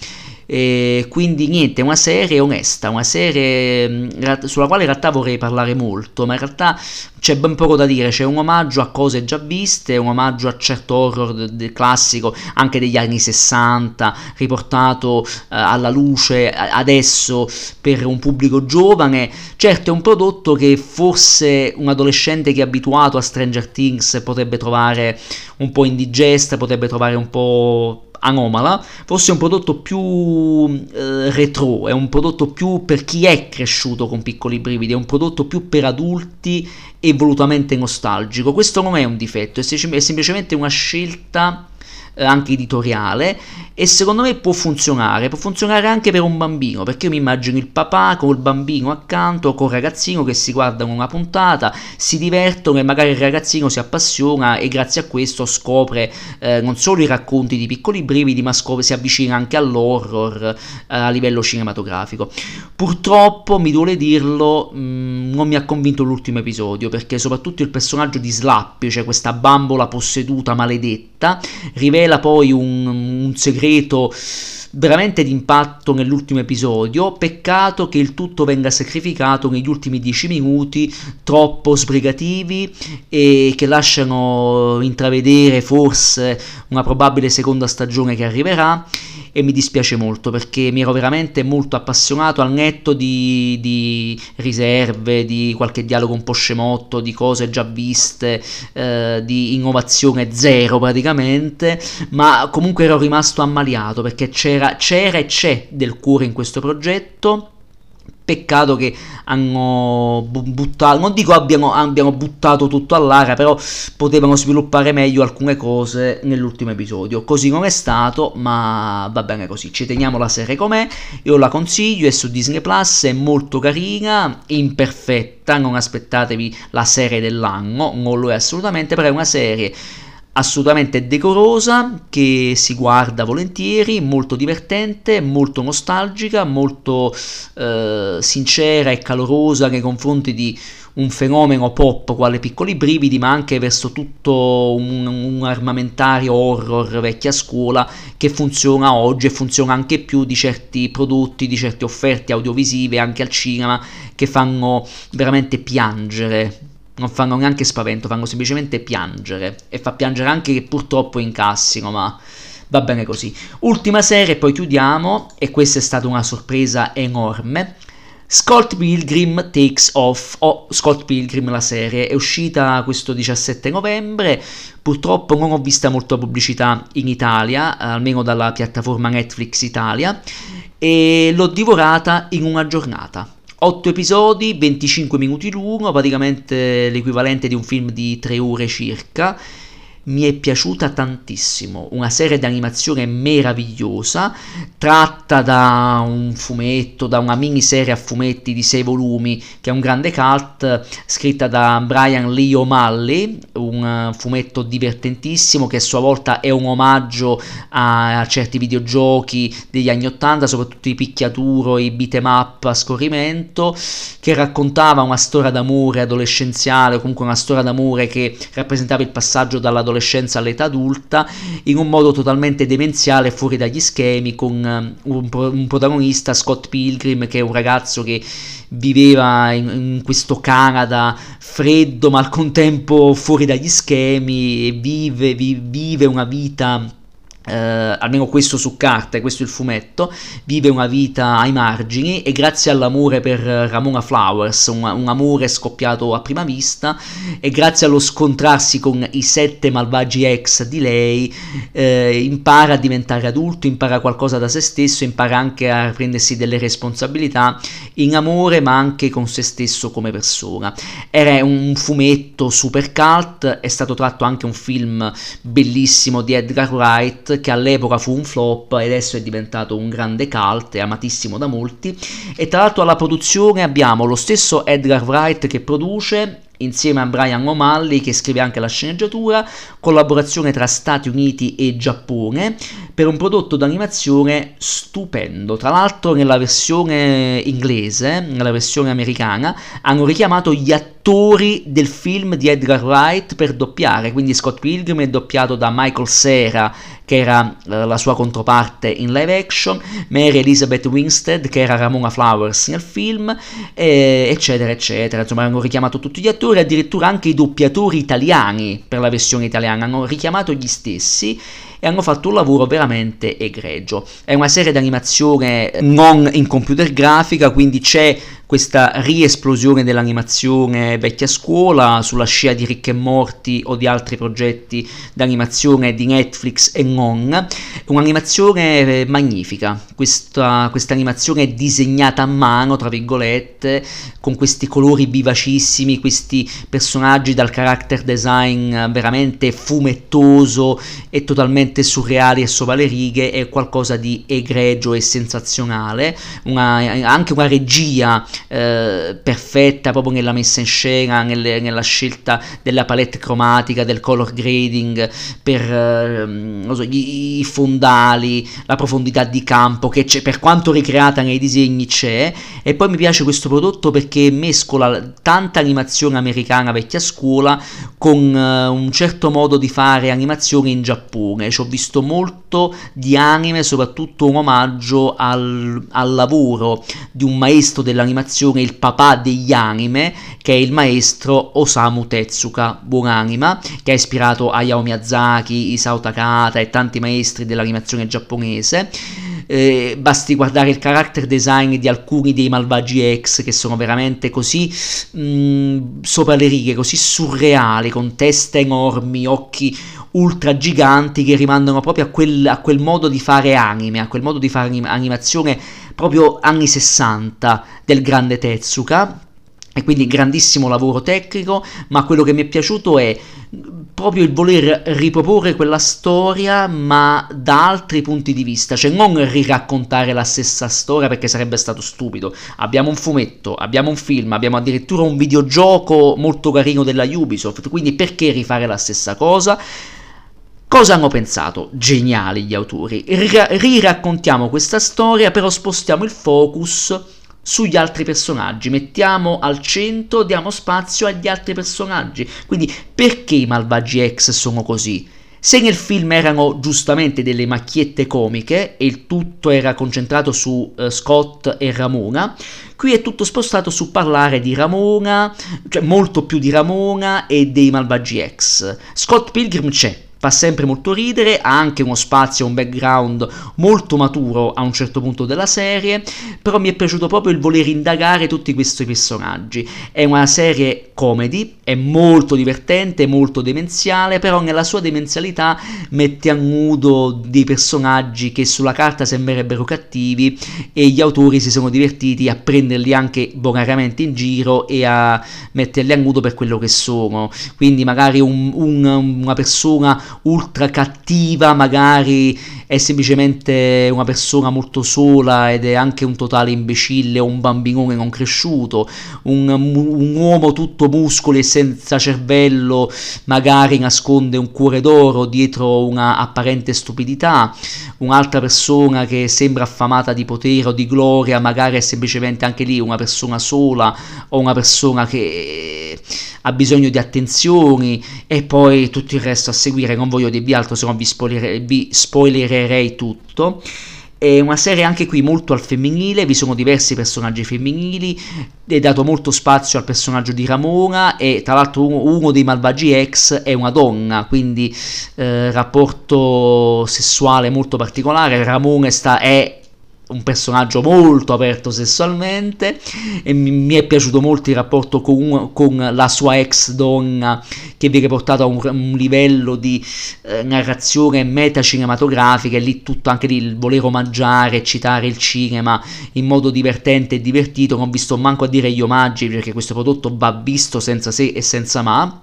[SPEAKER 1] E quindi niente, una serie onesta, una serie mm, sulla quale in realtà vorrei parlare molto, ma in realtà c'è ben poco da dire, c'è un omaggio a cose già viste, un omaggio a certo horror classico anche degli anni 60, riportato uh, alla luce adesso per un pubblico giovane. Certo è un prodotto che forse un adolescente che è abituato a Stranger Things potrebbe trovare un po' indigesta, potrebbe trovare un po' anomala fosse un prodotto più eh, retro, è un prodotto più per chi è cresciuto con piccoli brividi, è un prodotto più per adulti e volutamente nostalgico. Questo non è un difetto, è, semplicemente una scelta eh, anche editoriale e secondo me può funzionare, può funzionare anche per un bambino, perché io mi immagino il papà con il bambino accanto, con il ragazzino che si guardano una puntata, si divertono e magari il ragazzino si appassiona e grazie a questo scopre eh, non solo i racconti di piccoli brividi, ma scopre, si avvicina anche all'horror eh, a livello cinematografico. Purtroppo, mi duole dirlo, mh, mm, non mi ha convinto l'ultimo episodio, perché soprattutto il personaggio di Slappy, cioè questa bambola posseduta maledetta, rivela poi un, un segreto veramente d'impatto nell'ultimo episodio. Peccato che il tutto venga sacrificato negli ultimi dieci minuti, troppo sbrigativi e che lasciano intravedere forse una probabile seconda stagione che arriverà e mi dispiace molto perché mi ero veramente molto appassionato al netto di, di riserve, di qualche dialogo un po' scemotto, di cose già viste, eh, di innovazione zero praticamente, ma comunque ero rimasto ammaliato perché c'era, c'era e c'è del cuore in questo progetto Peccato che hanno buttato, non dico abbiano, abbiano buttato tutto all'aria, però potevano sviluppare meglio alcune cose nell'ultimo episodio. Così non è stato, ma va bene così. Ci teniamo la serie com'è. Io la consiglio, è su Disney Plus, è molto carina, imperfetta, non aspettatevi la serie dell'anno, non lo è assolutamente, però è una serie assolutamente decorosa che si guarda volentieri, molto divertente, molto nostalgica, molto eh, sincera e calorosa nei confronti di un fenomeno pop quale Piccoli Brividi, ma anche verso tutto un, un, armamentario horror vecchia scuola che funziona oggi e funziona anche più di certi prodotti, di certe offerte audiovisive anche al cinema che fanno veramente piangere non fanno neanche spavento, fanno semplicemente piangere. E fa piangere anche che purtroppo incassino, ma, va bene così. Ultima serie, poi chiudiamo, e questa è stata una sorpresa enorme. Scott Pilgrim Takes Off, o Scott Pilgrim la serie, è uscita questo 17 novembre, purtroppo non ho vista molta pubblicità in Italia, almeno dalla piattaforma Netflix Italia, e l'ho divorata in una giornata. 8 episodi, 25 minuti l'uno, praticamente l'equivalente di un film di 3 ore circa mi è piaciuta tantissimo, una serie di animazione meravigliosa, tratta da un fumetto, da una miniserie a fumetti di sei volumi, che è un grande cult, scritta da Brian Lee O'Malley, un fumetto divertentissimo che a sua volta è un omaggio a, certi videogiochi degli anni 80, soprattutto i picchiaturo, i beat em up a scorrimento, che raccontava una storia d'amore adolescenziale, comunque una storia d'amore che rappresentava il passaggio dall'adolescenza dall'adolescenza all'età adulta in un modo totalmente demenziale fuori dagli schemi con eh, un, un protagonista Scott Pilgrim che è un ragazzo che viveva in, in, questo Canada freddo ma al contempo fuori dagli schemi e vive, vi, vive una vita Uh, almeno questo su carta, questo è il fumetto, vive una vita ai margini e grazie all'amore per Ramona Flowers, un, un, amore scoppiato a prima vista, e grazie allo scontrarsi con i sette malvagi ex di lei, uh, impara a diventare adulto, impara qualcosa da se stesso, impara anche a prendersi delle responsabilità in amore ma anche con se stesso come persona. Era un fumetto super cult, è stato tratto anche un film bellissimo di Edgar Wright che all'epoca fu un flop e adesso è diventato un grande cult e amatissimo da molti. E tra l'altro alla produzione abbiamo lo stesso Edgar Wright che produce insieme a Brian O'Malley che scrive anche la sceneggiatura, collaborazione tra Stati Uniti e Giappone per un prodotto d'animazione stupendo. Tra l'altro nella versione inglese, nella versione americana, hanno richiamato gli attori del film di Edgar Wright per doppiare, quindi Scott Pilgrim è doppiato da Michael Cera che era eh, la sua controparte in live action, Mary Elizabeth Winstead che era Ramona Flowers nel film, eh, eccetera eccetera, insomma hanno richiamato tutti gli attori, addirittura anche i doppiatori italiani per la versione italiana hanno richiamato gli stessi e hanno fatto un lavoro veramente egregio. È una serie di animazione non in computer grafica, quindi c'è questa riesplosione dell'animazione vecchia scuola sulla scia di Rick e Morty o di altri progetti d'animazione di Netflix e non. Un'animazione magnifica, questa, questa animazione disegnata a mano, tra virgolette, con questi colori vivacissimi, questi personaggi dal character design veramente fumettoso e totalmente surreali e sopra le righe, è qualcosa di egregio e sensazionale, una, anche una regia eh, perfetta proprio nella messa in scena, nelle, nella scelta della palette cromatica, del color grading per eh, so, i, i, fondali, la profondità di campo che c'è, per quanto ricreata nei disegni c'è e poi mi piace questo prodotto perché mescola tanta animazione americana vecchia scuola con uh, un certo modo di fare animazione in Giappone. Ci ho visto molto di anime, soprattutto un omaggio al, al lavoro di un maestro dell'animazione animazione il papà degli anime, che è il maestro Osamu Tezuka, buonanima, che ha ispirato Hayao Miyazaki, Isao Takata e tanti maestri dell'animazione giapponese. Eh, basti guardare il character design di alcuni dei malvagi ex che sono veramente così mh, mm, sopra le righe, così surreali, con teste enormi, occhi ultra giganti che rimandano proprio a quel, a quel modo di fare anime, a quel modo di fare animazione proprio anni 60 del grande Tetsuka e quindi grandissimo lavoro tecnico, ma quello che mi è piaciuto è proprio il voler riproporre quella storia ma da altri punti di vista, cioè non riraccontare la stessa storia perché sarebbe stato stupido. Abbiamo un fumetto, abbiamo un film, abbiamo addirittura un videogioco molto carino della Ubisoft, quindi perché rifare la stessa cosa? Cosa hanno pensato? Geniali gli autori. Riraccontiamo questa storia, però spostiamo il focus sugli altri personaggi, mettiamo al centro, diamo spazio agli altri personaggi. Quindi perché i malvagi X sono così? Se nel film erano giustamente delle macchiette comiche e il tutto era concentrato su uh, Scott e Ramona, qui è tutto spostato su parlare di Ramona, cioè molto più di Ramona e dei malvagi X. Scott Pilgrim c'è, fa sempre molto ridere, ha anche uno spazio, un background molto maturo a un certo punto della serie, però mi è piaciuto proprio il voler indagare tutti questi personaggi. È una serie comedy, è molto divertente, molto demenziale, però nella sua demenzialità mette a nudo dei personaggi che sulla carta sembrerebbero cattivi e gli autori si sono divertiti a prenderli anche bonariamente in giro e a metterli a nudo per quello che sono. Quindi magari un, un, una persona ultra cattiva, magari è semplicemente una persona molto sola ed è anche un totale imbecille o un bambinone non cresciuto, un, un uomo tutto muscoli e senza cervello magari nasconde un cuore d'oro dietro una apparente stupidità, un'altra persona che sembra affamata di potere o di gloria magari è semplicemente anche lì una persona sola o una persona che ha bisogno di attenzioni e poi tutto il resto a seguire, non voglio dirvi altro se no vi, spoiler- vi spoilererei tutto. È una serie anche qui molto al femminile, vi sono diversi personaggi femminili, è dato molto spazio al personaggio di Ramona e tra l'altro uno, uno dei malvagi ex è una donna, quindi eh, rapporto sessuale molto particolare, Ramona sta, è un personaggio molto aperto sessualmente e mi, mi è piaciuto molto il rapporto con, con, la sua ex donna che viene portato a un, un livello di eh, narrazione metacinematografica e lì tutto anche lì il voler omaggiare citare il cinema in modo divertente e divertito non vi sto manco a dire gli omaggi perché questo prodotto va visto senza se e senza ma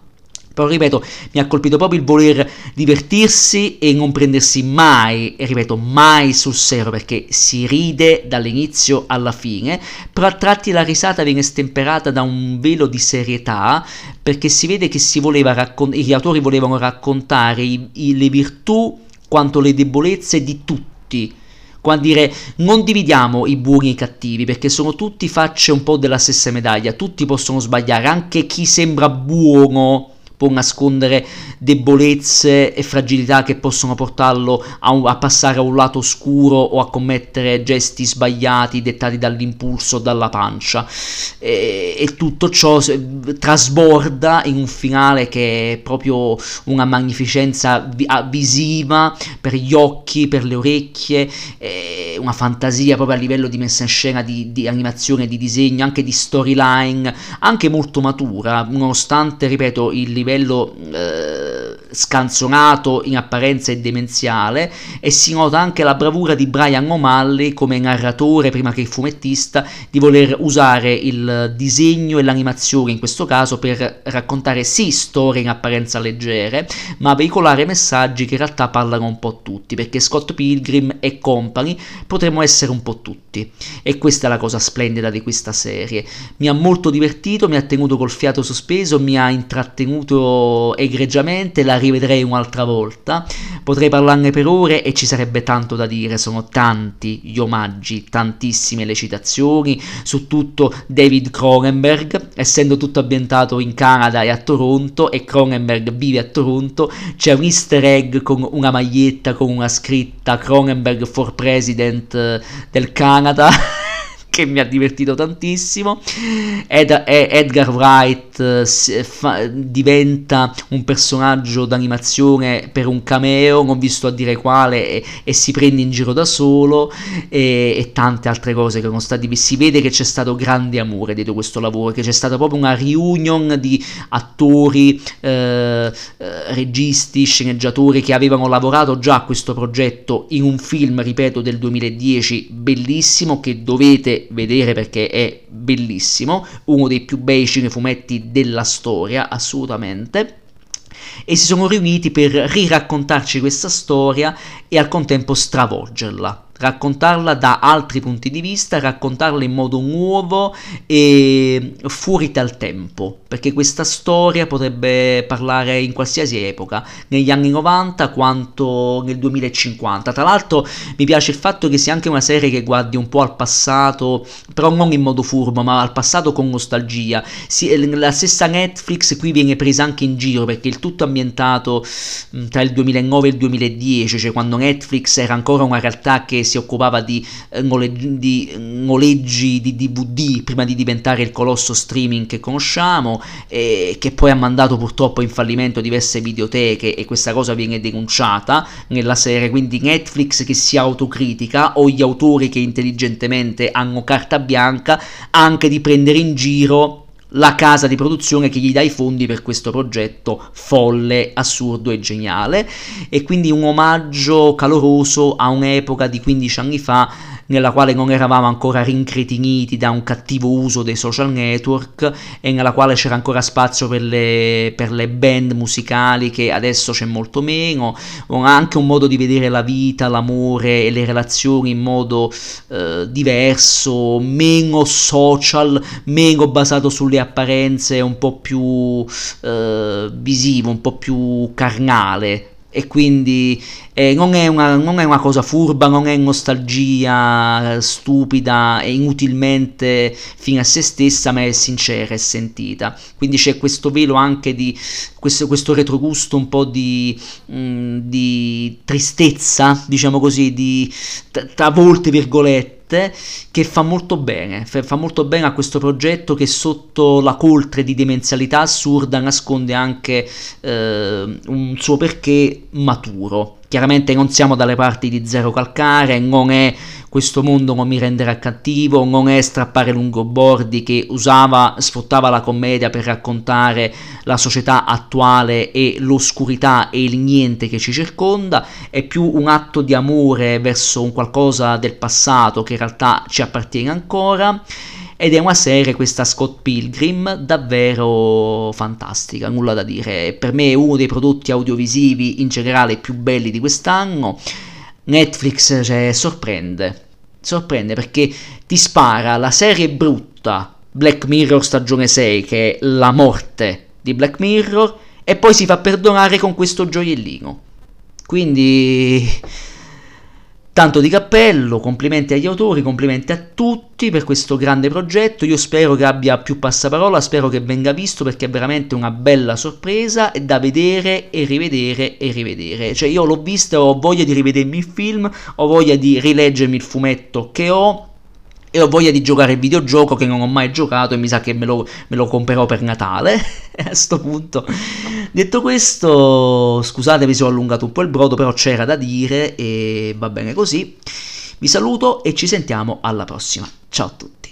[SPEAKER 1] però ripeto, mi ha colpito proprio il voler divertirsi e non prendersi mai, ripeto, mai sul serio, perché si ride dall'inizio alla fine, però a tratti la risata viene stemperata da un velo di serietà, perché si vede che si raccon- gli autori volevano raccontare i- i- le virtù quanto le debolezze di tutti. Quando dire non dividiamo i buoni e i cattivi perché sono tutti facce un po' della stessa medaglia, tutti possono sbagliare, anche chi sembra buono può nascondere debolezze e fragilità che possono portarlo a, un, a, passare a un lato oscuro o a commettere gesti sbagliati dettati dall'impulso o dalla pancia. E, e tutto ciò trasborda in un finale che è proprio una magnificenza visiva per gli occhi, per le orecchie, una fantasia proprio a livello di messa in scena, di, di animazione, di disegno, anche di storyline, anche molto matura, nonostante, ripeto, il livello eh, scanzonato in apparenza e demenziale e si nota anche la bravura di Brian O'Malley come narratore prima che fumettista di voler usare il disegno e l'animazione in questo caso per raccontare sì storie in apparenza leggere ma veicolare messaggi che in realtà parlano un po' tutti perché Scott Pilgrim e company potremmo essere un po' tutti. E questa è la cosa splendida di questa serie. Mi ha molto divertito mi ha tenuto col fiato sospeso mi ha intrattenuto egregiamente la rivedrei un'altra volta. Potrei parlarne per ore e ci sarebbe tanto da dire, sono tanti gli omaggi, tantissime le citazioni, su tutto David Cronenberg, essendo tutto ambientato in Canada e a Toronto e Cronenberg vive a Toronto, c'è un easter egg con una maglietta con una scritta Cronenberg for President eh, del Canada. che mi ha divertito tantissimo. Ed- Edgar Wright eh, fa- diventa un personaggio d'animazione per un cameo, non vi sto a dire quale, e, e si prende in giro da solo, e, e, tante altre cose che sono state Si vede che c'è stato grande amore dietro questo lavoro, che c'è stata proprio una reunion di attori, eh, eh, registi, sceneggiatori che avevano lavorato già a questo progetto in un film, ripeto, del 2010 bellissimo che dovete vedere perché è bellissimo, uno dei più bei cinefumetti della storia, assolutamente. E si sono riuniti per riraccontarci questa storia e al contempo stravolgerla raccontarla da altri punti di vista, raccontarla in modo nuovo e fuori dal tempo, perché questa storia potrebbe parlare in qualsiasi epoca, negli anni 90 quanto nel 2050. Tra l'altro mi piace il fatto che sia anche una serie che guardi un po' al passato, però non in modo furbo, ma al passato con nostalgia. la stessa Netflix qui viene presa anche in giro perché il tutto ambientato mm, tra il 2009 e il 2010, cioè quando Netflix era ancora una realtà che si occupava di, eh, noleggi, di di DVD prima di diventare il colosso streaming che conosciamo, eh, che poi ha mandato purtroppo in fallimento diverse videoteche e questa cosa viene denunciata nella serie, quindi Netflix che si autocritica o gli autori che intelligentemente hanno carta bianca anche di prendere in giro la casa di produzione che gli dà i fondi per questo progetto folle, assurdo e geniale. E quindi un omaggio caloroso a un'epoca di 15 anni fa nella quale non eravamo ancora rincretiniti da un cattivo uso dei social network e nella quale c'era ancora spazio per le, per le band musicali che adesso c'è molto meno, anche un modo di vedere la vita, l'amore e le relazioni in modo eh, diverso, meno social, meno basato sulle apparenze, un po' più eh, visivo, un po' più carnale e quindi eh, non, è una, non, è una, cosa furba, non è nostalgia stupida e inutilmente fine a se stessa, ma è sincera e sentita. Quindi c'è questo velo anche di questo, questo retrogusto un po' di, mh, mm, di tristezza, diciamo così, di tra molte virgolette che fa molto bene, fa molto bene a questo progetto che sotto la coltre di demenzialità assurda nasconde anche eh, un suo perché maturo. Chiaramente non siamo dalle parti di Zero Calcare, non è questo mondo non mi renderà cattivo, non è strappare lungobordi che usava, sfruttava la commedia per raccontare la società attuale e l'oscurità e il niente che ci circonda, è più un atto di amore verso un qualcosa del passato che in realtà ci appartiene ancora ed è una serie, questa Scott Pilgrim, davvero fantastica, nulla da dire. Per me è uno dei prodotti audiovisivi in generale più belli di quest'anno. Netflix cioè, sorprende, sorprende perché ti spara la serie brutta Black Mirror stagione 6 che è la morte di Black Mirror e poi si fa perdonare con questo gioiellino. Quindi Tanto di cappello, complimenti agli autori, complimenti a tutti per questo grande progetto. Io spero che abbia più passaparola, spero che venga visto perché è veramente una bella sorpresa e da vedere e rivedere e rivedere. Cioè io l'ho vista ho voglia di rivedermi il film, ho voglia di rileggermi il fumetto che ho e ho voglia di giocare il videogioco che non ho mai giocato e mi sa che me lo, me lo comprerò per Natale a questo punto. Detto questo, scusatevi se ho allungato un po' il brodo, però c'era da dire e va bene così. Vi saluto e ci sentiamo alla prossima. Ciao a tutti.